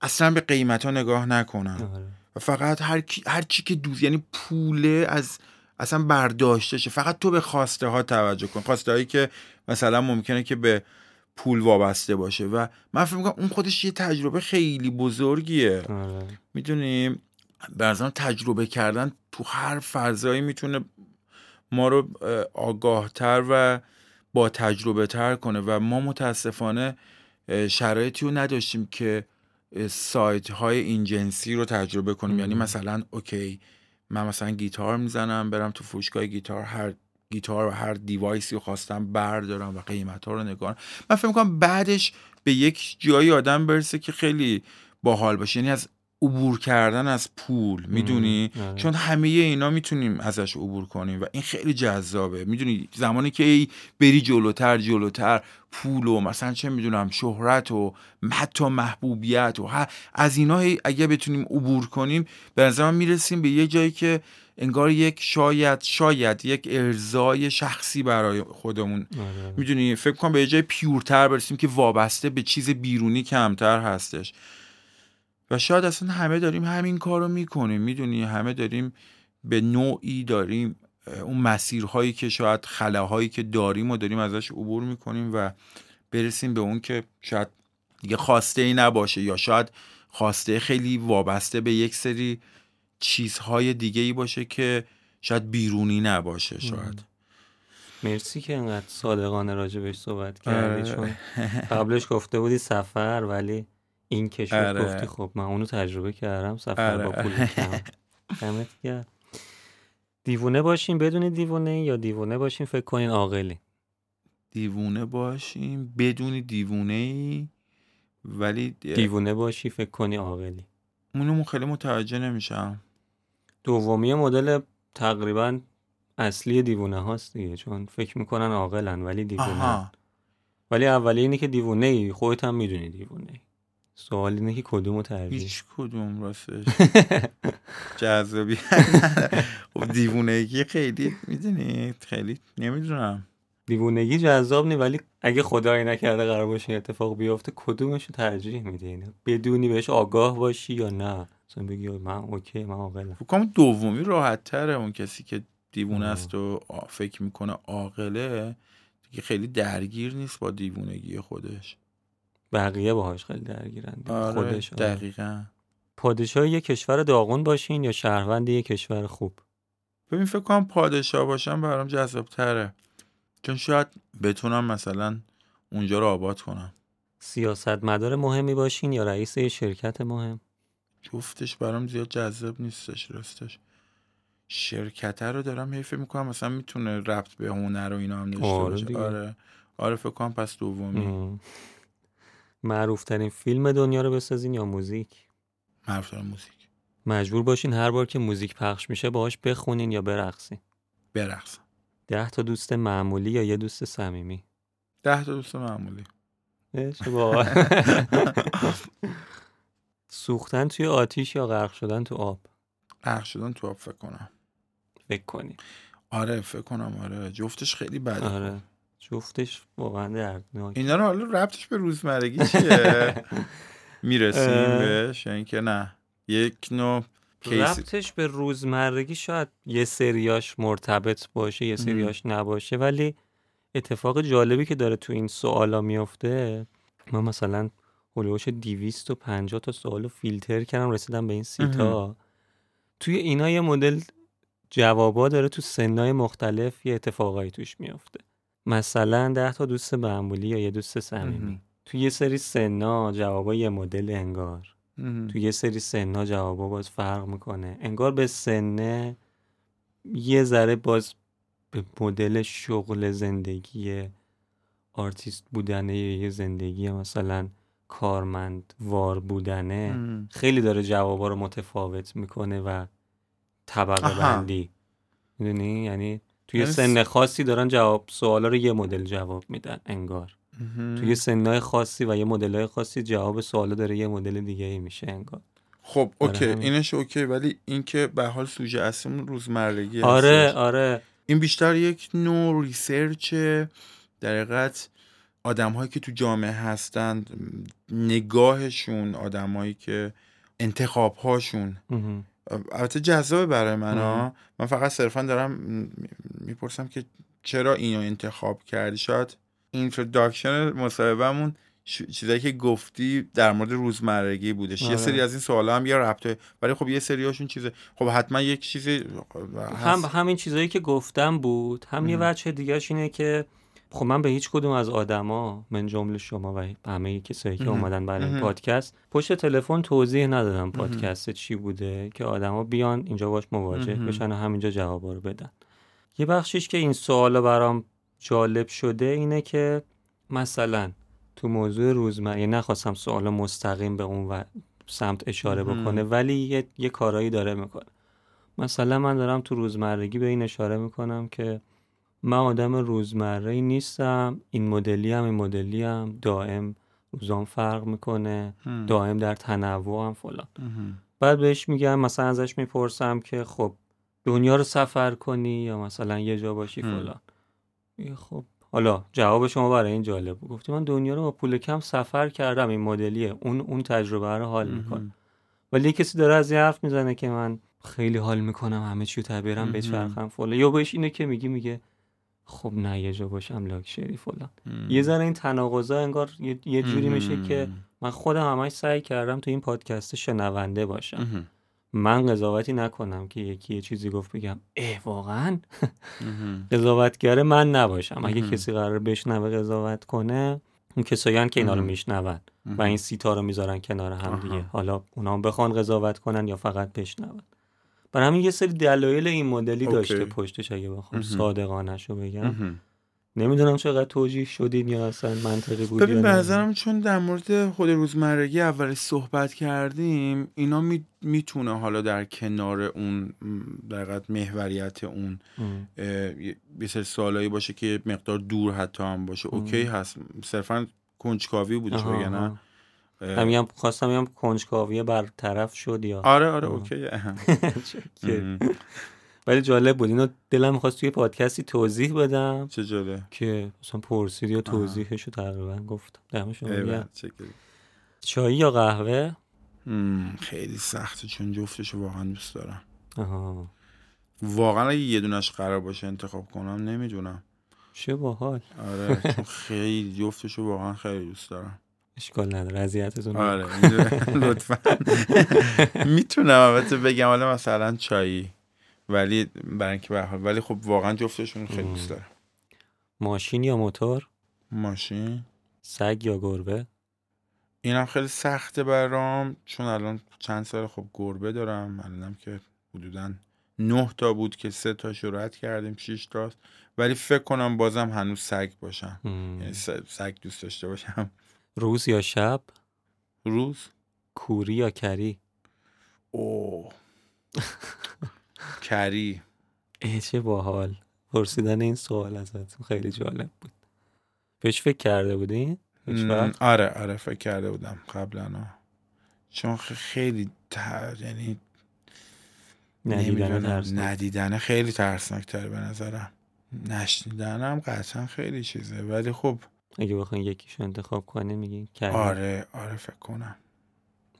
Speaker 2: اصلا به قیمت ها نگاه نکنم
Speaker 1: آره.
Speaker 2: و فقط هر, کی... هر چی که دوست یعنی پوله از اصلا برداشته شه. فقط تو به خواسته ها توجه کن. خواسته هایی که مثلا ممکنه که به پول وابسته باشه. و من فکر می‌کنم اون خودش یه تجربه خیلی بزرگیه.
Speaker 1: آره.
Speaker 2: می‌دونیم نظرم تجربه کردن تو هر فضایی می‌تونه ما رو آگاهتر و با تجربه تر کنه. و ما متاسفانه شرایطی رو نداشتیم که سایت های این جنسی رو تجربه کنیم. یعنی مثلا okay من مثلا گیتار می‌زنم برم تو فروشگاه گیتار هر گیتار و هر device ی رو خواستم بردارم و قیمت ها رو نگا نکنم من فکر می‌کنم بعدش به یک جایی آدم برسه که خیلی باحال باشه. یعنی از عبور کردن از پول می‌دونی؟ آره. چون همه اینا می‌تونیم ازش عبور کنیم و این خیلی جذابه. می‌دونی؟ زمانی که ای بری جلوتر جلوتر پول و مثلا چه می‌دونم شهرت و حتی محبوبیت و از اینا اگه بتونیم عبور کنیم به نظر می‌رسیم به یه جایی که انگار یک شاید شاید یک ارزای شخصی برای خودمون. آره. می‌دونی؟ فکر کنم به یه جای پیورتر برسیم که وابسته به چیز بیرونی کمتر هستش. و شاید اصلا همه داریم همین کار رو می‌کنیم. می‌دونی همه داریم به نوعی داریم اون مسیرهایی که شاید خلاهایی که داریم و داریم ازش عبور می‌کنیم و برسیم به اون که شاید دیگه خواسته ای نباشه یا شاید خواسته خیلی وابسته به یک سری چیزهای دیگه ای باشه که شاید بیرونی نباشه شاید.
Speaker 1: مرسی که انقدر صادقانه راجبش صحبت کردی آره. چون قبلش گفته بودی سفر ولی این کشور آره. گفتی خب من اونو تجربه کردم سفر با پول کم. دیوونه باشیم بدون دیوونه یا دیوونه باشیم؟ فکر کنین عاقلی.
Speaker 2: دیوونه باشیم بدون دیوونه ای ولی
Speaker 1: دیوونه باشی فکر کنی عاقلی.
Speaker 2: اونو خیلی متوجه نمیشم.
Speaker 1: دومی مدل تقریبا اصلی دیوونه هاست دیگه چون فکر می‌کنن عاقلن ولی دیوونه ولی اولی اینه که دیوونه ای خودت هم می‌دونی دیوونه ای سوال اینه که کدومو ترجیح
Speaker 2: هیچ کدوم راستش. جذابی. خب دیوونگی خیلی می‌دونی خیلی نمی‌دونم.
Speaker 1: دیوونگی جذاب نی ولی اگه خدایی نکرده قرار باشه اتفاق بیفته کدومش ترجیح میدی؟ بدونی بهش آگاه باشی یا نه؟ مثلا بگی من اوکی من عاقلم.
Speaker 2: فکر دومی راحت تره اون کسی که دیوونه است و فکر می‌کنه عاقله. دیگه خیلی درگیر نیست با دیوونگی خودش.
Speaker 1: بقیه باهاش خیلی درگیرن
Speaker 2: آره خودش دقیقا.
Speaker 1: پادشاه یه کشور داغون باشین یا شهروند یه کشور خوب؟
Speaker 2: ببین فکر کنم پادشاه باشم برام جذاب تره چون شاید بتونم مثلا اونجا رو آباد کنم.
Speaker 1: سیاست مدار مهمی باشین یا رئیس یه شرکت مهم؟
Speaker 2: جفتش برام زیاد جذاب نیستش راستش. شرکت رو دارم حیف می‌کنم مثلا می‌تونه ربط به هنر و اینا هم داشته آره باشه. آره. آره فکر کنم پس دومی.
Speaker 1: معروف ترین فیلم دنیا رو بسازین یا موزیک؟
Speaker 2: معروف ترین موزیک.
Speaker 1: مجبور باشین هر بار که موزیک پخش میشه باهاش بخونین یا برقصین.
Speaker 2: برقصم.
Speaker 1: ده تا دوست معمولی یا یه دوست صمیمی؟
Speaker 2: ده تا دوست معمولی.
Speaker 1: سوختن توی آتیش یا غرق شدن تو آب؟
Speaker 2: غرق شدن تو آب فکر کنم.
Speaker 1: فکر کنی.
Speaker 2: آره فکر کنم آره. جفتش خیلی بده.
Speaker 1: آره. جفتش واقعا دردناک.
Speaker 2: اینا رو حالا ربطش به روزمرگی چیه؟ می‌رسیم بهش؟ یعنی که نه. یک نوع
Speaker 1: ربطش به روزمرگی شاید یه سریاش مرتبط باشه یه سریاش نباشه ولی اتفاق جالبی که داره تو این سوالا میفته من مثلا هلوش دیویست و پنجاه تا سوال رو فیلتر کردم رسیدم به این سیتا توی اینا یه مدل جوابا داره تو سنای مختلف یه اتفاقایی توش میفته. مثلا ده تا دوست معمولی یا یه دوست صمیمی. تو یه سری سنا جوابا یه مدل انگار. تو یه سری سنا جوابا باز فرق می‌کنه. انگار به سنه یه ذره باز به مدل شغل زندگی آرتیست بودنه یا یه زندگی مثلا کارمند وار بودنه خیلی داره جوابا رو متفاوت می‌کنه و طبقه بندی. می‌دونی؟ یعنی توی سن خاصی دارن جواب سوالا رو یه مدل جواب میدن انگار. توی سنهای خاصی و یه مدل خاصی جواب سوالا داره یه مدل دیگه ای میشه انگار.
Speaker 2: خب okay. اینش okay ولی اینکه به حال سوژه اصلیمون روزمرگی
Speaker 1: آره آره.
Speaker 2: این بیشتر یک نوع research در آدم هایی که تو جامعه هستند نگاهشون آدمایی که انتخاب هاشون البته جذابه برای من ها من فقط صرفا دارم می‌پرسم که چرا اینو انتخاب کردی شاید introduction مصاحبهمون چیزایی که گفتی در مورد روزمرگی بودش یه
Speaker 1: آره.
Speaker 2: سری از این سوالا هم یه ربطه ولی خب یه سریاشون چیزه خب حتما یک چیزی
Speaker 1: هم. همین چیزایی که گفتم بود هم یه. وجه دیگهش اینه که خب من به هیچ کدوم از آدما من جمله شما و همه کسایی که. اومدن برای این. پادکست پشت تلفن توضیح ندادم پادکست چی بوده که آدما بیان اینجا باش مواجه. بشن و همینجا جوابا رو بدن یه بخشیش که این سوالا برام جالب شده اینه که مثلا تو موضوع روزمره یعنی نخواستم سوال مستقیم به اون و سمت اشاره. بکنه ولی یه, یه کارایی داره می‌کنه مثلا من دارم تو روزمرگی به این اشاره می‌کنم که من آدم روزمره ای نیستم. این مدلی هم این مدلی هم. دائم روزام فرق می‌کنه.
Speaker 2: هم.
Speaker 1: دائم در تنوع هم فلان. بعد بهش میگم مثلا ازش می‌پرسم که خب دنیا رو سفر کنی یا مثلا یه جا باشی. فلان. خب حالا جواب شما برای این جالب بود. گفتی من دنیا رو با پول کم سفر کردم. این مدلیه. اون اون تجربه رو حال می‌کنه. ولی یه کسی داره از این حرف می‌زنه که من خیلی حال می‌کنم. همه چی رو تبرم. بچرخم فلان. یا بهش اینه که میگی میگه خب نه یه جا باشم لاکچری فلان. یه ذره این تناقضا انگار یه, یه جوری میشه. که من خودم همش سعی کردم تو این پادکست شنونده باشم. من قضاوتی نکنم که یکی یه چیزی گفت بگم اه واقعا. قضاوتگر من نباشم اگه. کسی قرار بشنوه قضاوت کنه اون کسایی که اینا رو. میشنون و. این سیتا رو می‌ذارن کنار هم دیگه. حالا اونا هم بخوان قضاوت کنن یا فقط بشنون برای همین یه سری دلایل این مدلی
Speaker 2: اوکی.
Speaker 1: داشته پشتش اگه بخوام. صادقانش رو بگم. نمی‌دونم چقدر توجیه شدین یا اصلا منطقی بود
Speaker 2: ببین به
Speaker 1: نه.
Speaker 2: نظرم چون در مورد خود روزمرگی اول صحبت کردیم اینا می- می‌تونه حالا در کنار اون در محوریت اون یه سری سوالایی باشه که مقدار دور حتی هم باشه اوکی هست صرفا کنجکاوی بودش
Speaker 1: آها،
Speaker 2: وگرنه
Speaker 1: آها.
Speaker 2: اه،
Speaker 1: هم میگم خواستم میگم کنجکاویه برطرف شد یا
Speaker 2: آره آره. اوکی.
Speaker 1: ولی جالب بود. اینو دلم می‌خواست توی پادکستی توضیح بدم
Speaker 2: چه جاله
Speaker 1: که مثلا پرسید یا توضیحش رو تقریبا گفتم. دمشون. چای یا قهوه؟
Speaker 2: خیلی سخته چون جفتشو واقعا دوست دارم.
Speaker 1: آها.
Speaker 2: واقعا اگه یه دونش قرار باشه انتخاب کنم نمی‌دونم.
Speaker 1: چه باحال.
Speaker 2: آره چون خیلی جفتشو واقعا خیلی دوست دارم.
Speaker 1: اشکال نداره اذیتتون
Speaker 2: آره لطفا. می‌تونم البته بگم حالا مثلا چایی ولی برای اینکه به ولی خب واقعا جفتشون خیلی دوست دارم.
Speaker 1: ماشین یا موتور؟
Speaker 2: ماشین.
Speaker 1: سگ یا گربه؟
Speaker 2: اینم خیلی سخته برام چون الان چند سال خب گربه دارم الانم که حدودا نه تا بود که سه تاشو رد کردیم شیش تاست. ولی فکر کنم بازم هنوز سگ باشم. یعنی سگ دوست داشته باشم.
Speaker 1: روز یا شب؟
Speaker 2: روز؟
Speaker 1: کوری یا کری؟
Speaker 2: او کری.
Speaker 1: ای چه باحال. پرسیدن این سوال ازتون خیلی جالب بود. بهش فکر کرده بودین؟
Speaker 2: آره آره فکر کرده بودم قبلا چون خیلی ت- یعنی
Speaker 1: ندیدن
Speaker 2: نمی‌دونم،
Speaker 1: ترسناک.
Speaker 2: ندیدن خیلی ترسناک تره به نظرم. نشنیدنم قطعا خیلی چیزه. ولی خب
Speaker 1: اگه بخواین یکیشو انتخاب کنه میگین کری
Speaker 2: آره آره فکر کنم.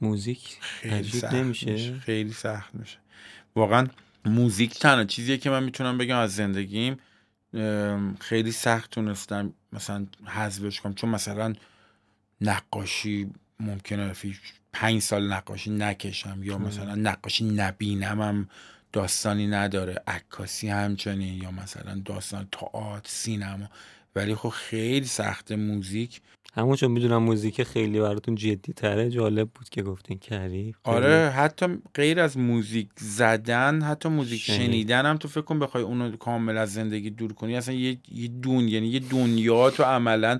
Speaker 1: موزیک
Speaker 2: خیلی سخت
Speaker 1: نمیشه؟
Speaker 2: میشه خیلی سخت میشه. واقعا موزیک تنها چیزیه که من می‌تونم بگم از زندگیم. خیلی سخت تونستم مثلا حذفش کنم. چون مثلا نقاشی ممکنه پنج سال نقاشی نکشم یا مثلا نقاشی نبینم هم داستانی نداره. عکاسی همچنین یا مثلا داستان تئاتر سینما. ولی خب خیلی سخت موزیک.
Speaker 1: همون چون می‌دونم موزیک خیلی براتون جدی تره جالب بود که گفتین کری
Speaker 2: آره حتی غیر از موزیک زدن حتی موزیک
Speaker 1: شنید.
Speaker 2: شنیدن هم تو فکر کن بخوای اونو کامل از زندگی دور کنی. اصلا یه, یه دون یعنی یه دنیا تو عملا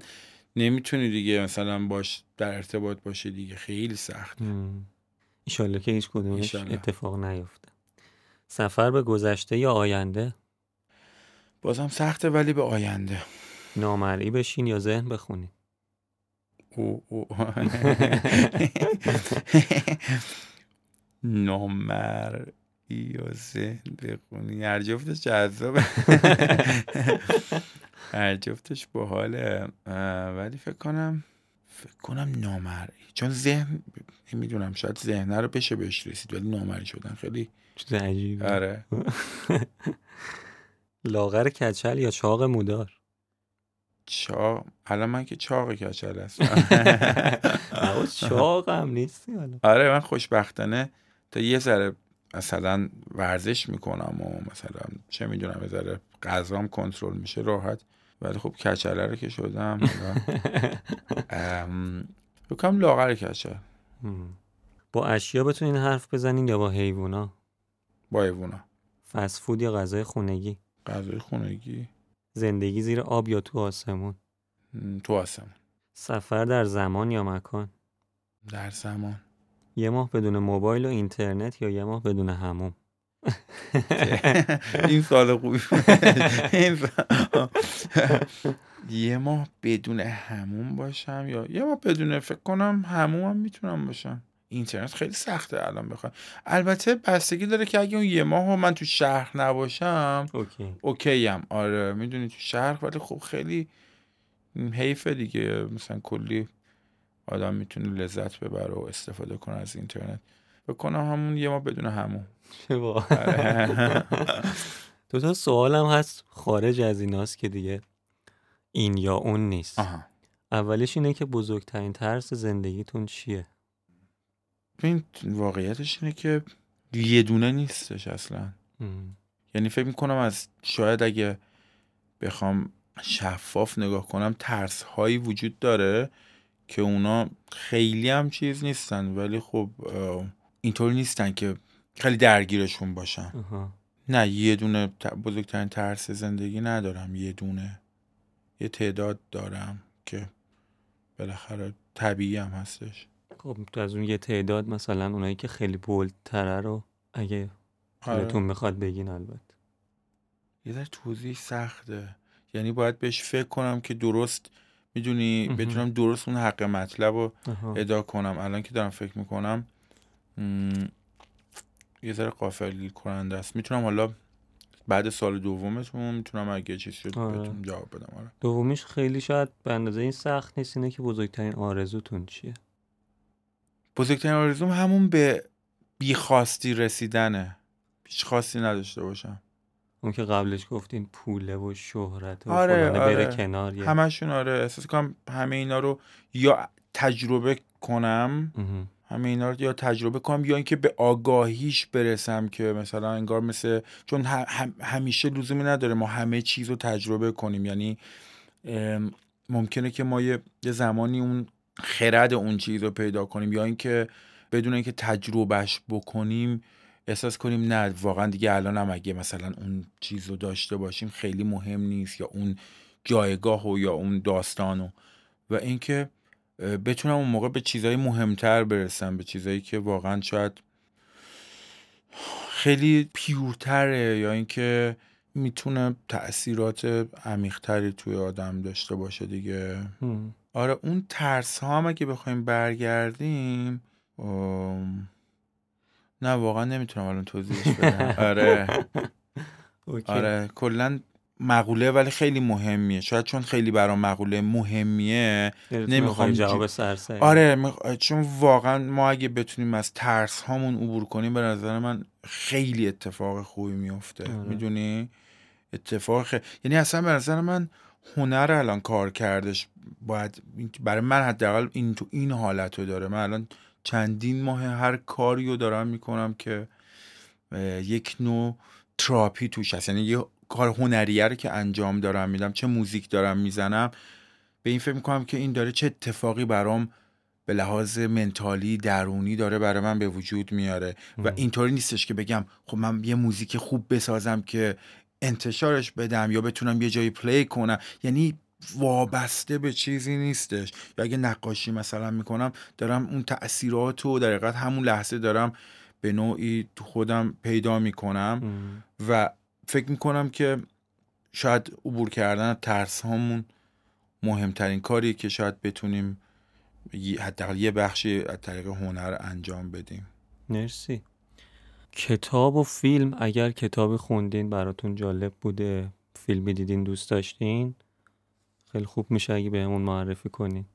Speaker 2: نمی‌تونی دیگه مثلا باش در ارتباط باشی دیگه. خیلی سخت.
Speaker 1: ایشالله که هیچ کدومش. اتفاق نیفته. سفر به گذشته یا آینده؟
Speaker 2: بازم سخته ولی به آینده.
Speaker 1: نامرئی بشین یا ذهن بخونین
Speaker 2: او او. نامرئی یا ذهن بخونی. هر جفتش جذابه. هر جفتش باحاله. ولی فکر کنم فکر کنم نامرئی. چون ذهن نمی‌دونم شاید ذهنه رو بشه بهش رسید ولی نامرئی شدن خیلی
Speaker 1: چیز عجیبه.
Speaker 2: آره.
Speaker 1: لاغر کچل یا چاق مودار؟
Speaker 2: چاق الان من که چاق کچل هستم.
Speaker 1: چاق هم نیستی حالا.
Speaker 2: آره من خوشبختانه تا یه ذره مثلا ورزش می‌کنم و مثلا چه می‌دونم یه ذره غذام کنترل میشه راحت. ولی خب کچله رو که شدم بکنم لاغر کچل.
Speaker 1: با اشیا بتونین حرف بزنین یا با حیوونا؟
Speaker 2: با حیوونا.
Speaker 1: فست فود یا غذای خونگی؟
Speaker 2: غذای خونگی.
Speaker 1: زندگی زیر آب یا تو آسمون؟
Speaker 2: تو آسمون.
Speaker 1: سفر در زمان یا مکان؟
Speaker 2: در زمان.
Speaker 1: یه ماه بدون موبایل و اینترنت یا یه ماه بدون هموم
Speaker 2: این سال خوبی یه ماه بدون هموم باشم یا یه ماه بدون فکر کنم هموم هم می‌تونم باشم. اینترنت خیلی سخته الان بخوام البته بستگی داره که اگه اون یه ماه من تو شهر نباشم
Speaker 1: okay.
Speaker 2: okay هم آره می‌دونی تو شهر ولی خب خیلی حیفه دیگه. مثلا کلی آدم می‌تونه لذت ببره و استفاده کنه از اینترنت. بکنم همون یه ماه بدون همون.
Speaker 1: دو تا سوالم هست خارج از ایناست که دیگه این یا اون نیست.
Speaker 2: آها.
Speaker 1: اولیش اینه که بزرگترین ترس زندگیتون چیه؟
Speaker 2: این واقعیتش اینه که یه دونه نیستش اصلا.
Speaker 1: ام.
Speaker 2: یعنی فکر می‌کنم از شاید اگه بخوام شفاف نگاه کنم ترس هایی وجود داره که اونا خیلی هم چیز نیستن. ولی خب اه، اینطوری نیستن که خیلی درگیرشون باشم. نه یه دونه بزرگترین ترس زندگی ندارم. یه دونه. یه تعداد دارم که بالاخره طبیعی هم هستش.
Speaker 1: خب تو از اون یه تعداد مثلا اونایی که خیلی بولدتره رو اگه
Speaker 2: آره.
Speaker 1: دلتون می‌خواد بگین البته
Speaker 2: یه ذره توضیح سخته یعنی باید بهش فکر کنم که درست می‌دونی. بتونم درست اون حق مطلب رو. ادا کنم الان که دارم فکر می‌کنم یه ذره قافل کننده است می‌تونم حالا بعد سال دومتون می‌تونم اگه چیز شد
Speaker 1: آره.
Speaker 2: بهتون جواب بدم آره
Speaker 1: دومیش خیلی شاید به اندازه این سخت نیست اینه که بزرگترین آرزوتون چیه
Speaker 2: بزرگترین آرزوم همون به بیخواستی رسیدنه هیچ خواستی نداشته باشم
Speaker 1: اون که قبلش گفتین پوله و شهرت و
Speaker 2: آره،
Speaker 1: فلانه بره
Speaker 2: آره.
Speaker 1: کنار یه
Speaker 2: همشون آره احساس کنم همه اینا رو یا تجربه کنم. همه اینا رو یا تجربه کنم یا اینکه به آگاهیش برسم که مثلا انگار مثل چون هم- همیشه لزومی نداره ما همه چیز رو تجربه کنیم یعنی ممکنه که ما یه یه زمانی اون خرد اون چیز رو پیدا کنیم یا اینکه بدون اینکه تجربهش بکنیم احساس کنیم نه واقعا دیگه الان هم اگه مثلا اون چیز رو داشته باشیم خیلی مهم نیست یا اون جایگاه و یا اون داستانو و اینکه اه، بتونم اون موقع به چیزهای مهمتر برسم به چیزهایی که واقعا شاید خیلی پیورتره یا اینکه می‌تونه تاثیرات عمیقتری توی آدم داشته باشه دیگه. آره اون ترس ها هم اگه بخوایم برگردیم ام، نه واقعا نمی‌تونم الان توضیحش بدم. آره.
Speaker 1: اوکی.
Speaker 2: آره کلا مقوله ولی خیلی مهمیه. شاید چون خیلی برام مقوله مهمیه
Speaker 1: دلتون
Speaker 2: نمی‌خوام
Speaker 1: جواب سرسری.
Speaker 2: آره میخ- چون واقعا ما اگه بتونیم از ترس هامون عبور کنیم به نظر من خیلی اتفاق خوبی میفته
Speaker 1: آره.
Speaker 2: می‌دونی؟ اتفاق خیلی یعنی اصلا به نظر من هنر الان کار کردش باید برای من حداقل این تو این حالت رو داره. من الان چندین ماه هر کاری رو دارم می‌کنم که یک نوع تراپی توش هست. یعنی یه کار هنریه رو که انجام دارم میدم چه موزیک دارم می‌زنم به این فکر می‌کنم که این داره چه اتفاقی برام به لحاظ منتالی درونی داره برای من به وجود میاره. و. اینطوری نیستش که بگم خب من یه موزیک خوب بسازم که انتشارش بدم یا بتونم یه جایی پلی کنم. یعنی وابسته به چیزی نیستش. یا اگه نقاشی مثلا می‌کنم دارم اون تاثیرات رو در حقیقت همون لحظه دارم به نوعی تو خودم پیدا می‌کنم. و فکر می‌کنم که شاید عبور کردن از ترس هامون مهمترین کاریه که شاید بتونیم حداقل یه بخشی از طریق هنر انجام بدیم.
Speaker 1: مرسی. کتاب و فیلم اگر کتابی خوندین براتون جالب بوده فیلمی دیدین دوست داشتین خیلی خوب میشه اگه بهمون معرفی کنین.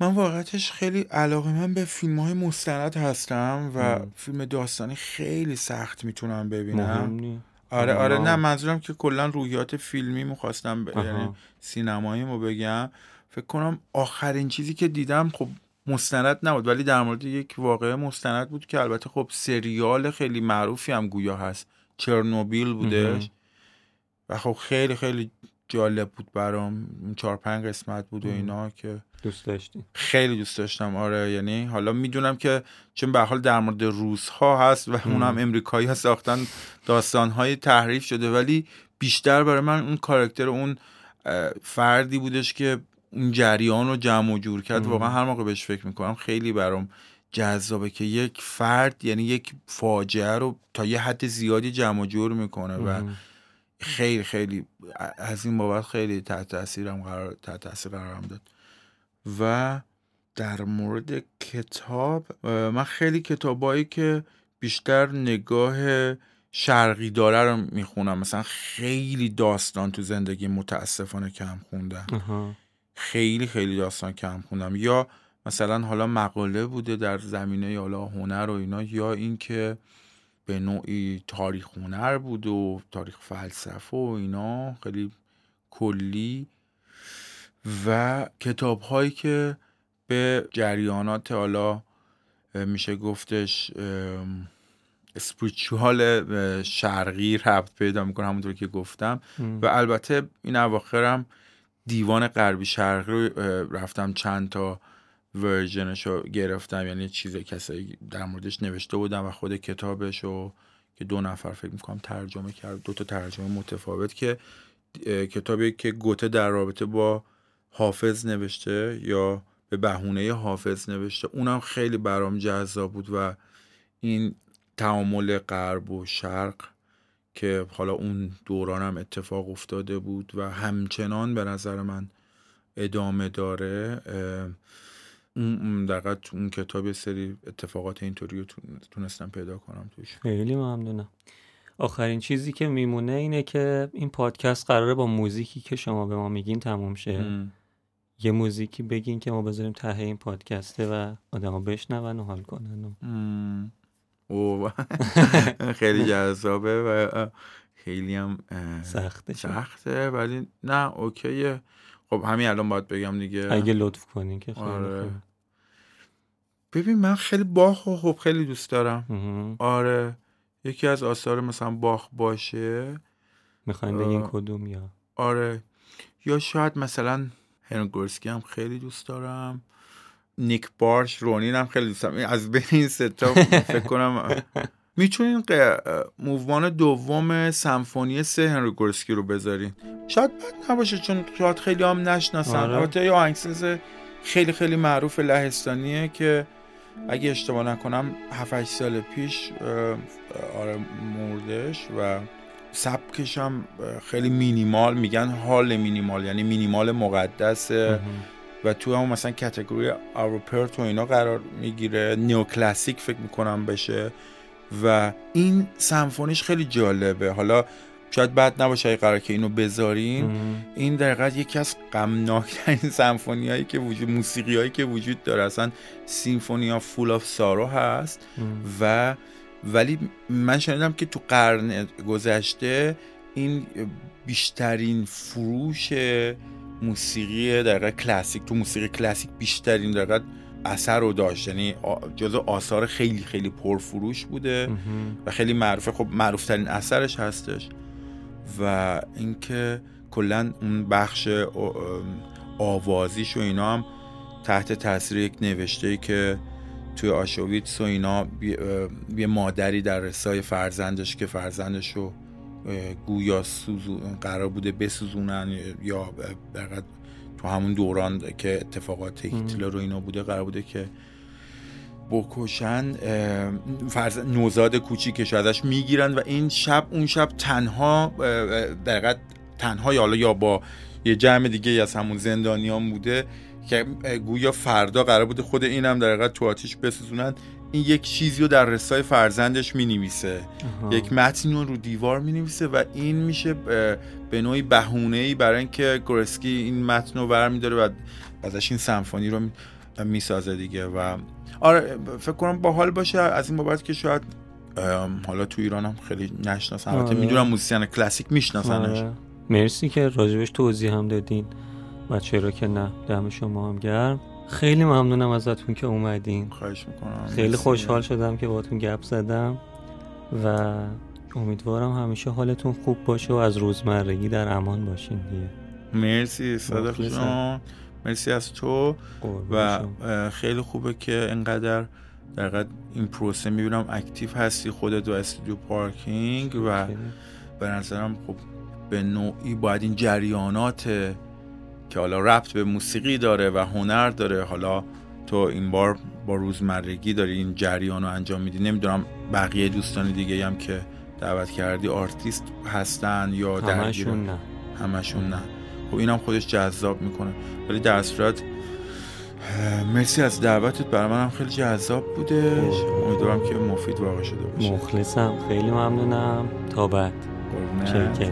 Speaker 2: من واقعتش خیلی علاقه من به فیلم های مستند هستم و
Speaker 1: مم.
Speaker 2: فیلم داستانی خیلی سخت می‌تونم ببینم. آره آره.
Speaker 1: اونا-
Speaker 2: نه منظورم که کلا روحیات فیلمی می‌خواستم ب... یعنی سینمایی رو بگم. فکر کنم آخرین چیزی که دیدم خب مستند نبود ولی در مورد یک واقعه مستند بود که البته خب سریال خیلی معروفی هم گویا هست. چرنوبیل بودش. و خب خیلی خیلی جالب بود برام. چهار پنج قسمت بود و. اینا که
Speaker 1: دوست داشتی.
Speaker 2: خیلی دوست داشتم. آره یعنی حالا می‌دونم که چون به حال در مورد روس ها هست و اونم امریکایی ها ساختن داستان های تحریف شده ولی بیشتر برای من اون کاراکتر اون فردی بودش که اون جریان رو جمع و جور کرد. واقعا هر موقع بهش فکر می‌کنم خیلی برام جذابه که یک فرد یعنی یک فاجعه رو تا یه حد زیادی جمع و جور می‌کنه و. خیلی خیلی از این بابت خیلی تحت تاثیرم قرار تحت تاثیر قرارم داد و در مورد کتاب من خیلی کتابایی که بیشتر نگاه شرقی داره رو می‌خونم مثلا خیلی داستان تو زندگی متاسفانه کم خوندم. خیلی خیلی داستان کم خوندم. یا مثلا حالا مقاله بوده در زمینه حالا هنر و اینا یا اینکه به نوعی تاریخ هنر بود و تاریخ فلسفه و اینا خیلی کلی. و کتاب هایی که به جریانات حالا میشه گفتش اسپریچوال شرقی ربط پیدا می‌کنه همونطور که گفتم.
Speaker 1: مم.
Speaker 2: و البته این اواخرم دیوان غربی شرقی رو رفتم چند تا ورژنش رو گرفتم. یعنی چیز کسایی در موردش نوشته بودم و خود کتابش رو که دو نفر فکر می‌کنم ترجمه کرد دو تا ترجمه متفاوت که کتابی که گوته در رابطه با حافظ نوشته یا به بهونه حافظ نوشته. اونم خیلی برام جذاب بود و این تعامل غرب و شرق که حالا اون دوران هم اتفاق افتاده بود و همچنان به نظر من ادامه داره اون در تو اون کتاب سری اتفاقات اینطوری رو تون- تونستم پیدا کنم توش
Speaker 1: خیلی ممنونم آخرین چیزی که میمونه اینه که این پادکست قراره با موزیکی که شما به ما میگین تموم شه
Speaker 2: ام.
Speaker 1: یه موزیکی بگین که ما بذاریم ته این پادکسته و آدما بشنون و حال کنن و.
Speaker 2: او خیلی جذابه و خیلی هم
Speaker 1: سخته
Speaker 2: سخته ولی نه اوکیه. خب همین الان باید بگم دیگه.
Speaker 1: اگه لطف کنین که خیلی
Speaker 2: آره. ببین من خیلی باخ و خب خیلی دوست دارم. آره. یکی از آثار مثلا باخ باشه.
Speaker 1: می‌خواین بگین
Speaker 2: آه.
Speaker 1: کدوم یا؟
Speaker 2: آره. یا شاید مثلا هرنگورسکی هم خیلی دوست دارم. نیک بارش رونین هم خیلی دوست دارم این از بین این ستا فکر کنم می‌تونین موومان دوم سمفونی سه هنری گورسکی رو بذارین. شاید بد نباشه چون شاید خیلی هم نشناسن.
Speaker 1: آره.
Speaker 2: البته یه آهنگساز خیلی خیلی معروف لهستانیه که اگه اشتباه نکنم 7 سال پیش آره مردش و سبکش هم خیلی مینیمال. میگن حال مینیمال یعنی مینیمال مقدسه.
Speaker 1: مهم.
Speaker 2: و تو هم مثلا کتگوری آروپرت و اینا قرار می‌گیره. نیوکلاسیک فکر می‌کنم بشه. و این سمفونیش خیلی جالبه. حالا شاید بد نباشه اگه قرار که اینو بذارین. این در حقیقت یکی از غمناکترین سمفونی هایی که وجود موسیقی هایی که وجود داره. اصلا سیمفونیا فول آف سارو هست.
Speaker 1: مهم.
Speaker 2: و ولی من شنیدم که تو قرن گذشته این بیشترین فروش موسیقی در کلاسیک. تو موسیقی کلاسیک بیشترین در اثر رو داشت. یعنی جزو آثار خیلی خیلی پرفروش بوده. و خیلی معروفه خب معروفترین اثرش هستش. و اینکه کلا اون بخش آوازیش و اینا هم تحت تاثیر یک نوشته که توی آشویتس و اینا یه مادری در رسای فرزندش که فرزندش رو گویا سوزو قرار بوده بسوزونن یا در تو همون دوران که اتفاقات هیتلر رو اینا بوده قرار بوده که بکشن فرز نوزاد کوچیکش ازش می‌گیرن و این شب اون شب تنها در تنها یا یا با یه جمع دیگه از همون زندانیان بوده که گویا فردا قرار بوده خود اینم در حقیقت تو آتیش بسوزونن. این یک چیزی رو در رسای فرزندش می نویسه. یک متنی رو رو دیوار می نویسه و این میشه به نوعی بهونه ای برای اینکه گورسکی این متن رو برمیداره و ازش این سمفونی رو می‌سازه دیگه و آره فکر کنم باحال باشه. از این بابت که شاید حالا تو ایران هم خیلی نشناسن. البته آره. می‌دونم موزیسین کلاسیک میشناسنش. آره.
Speaker 1: مرسی که راجبش توضیح هم دادین. و چرا که نه. دم شما هم گرم. خیلی ممنونم ازتون که اومدین.
Speaker 2: خواهش می‌کنم.
Speaker 1: خیلی خوشحال شدم که باتون گپ زدم و امیدوارم همیشه حالتون خوب باشه و از روزمرگی در امان باشین دیگه.
Speaker 2: مرسی صادق جان. مرسی از تو و خیلی خوبه که انقدر در این پروسه می‌بینم active هستی خودت و استودیو پارکینگ و به نظرم خب به نوعی باید این جریانات که حالا ربط به موسیقی داره و هنر داره. حالا تو این بار با روزمرگی داری این جریان رو انجام میدی. نمی‌دونم بقیه دوستان دیگه هم که دعوت کردی آرتیست هستن یا
Speaker 1: همشون نه.
Speaker 2: همشون نه. خب اینم خودش جذاب می‌کنه. ولی در صورت مرسی از دعوتت. برای منم خیلی جذاب بوده. امیدوارم که مفید واقع شده باشه.
Speaker 1: مخلصم. خیلی ممنونم. تا بعد.
Speaker 2: چه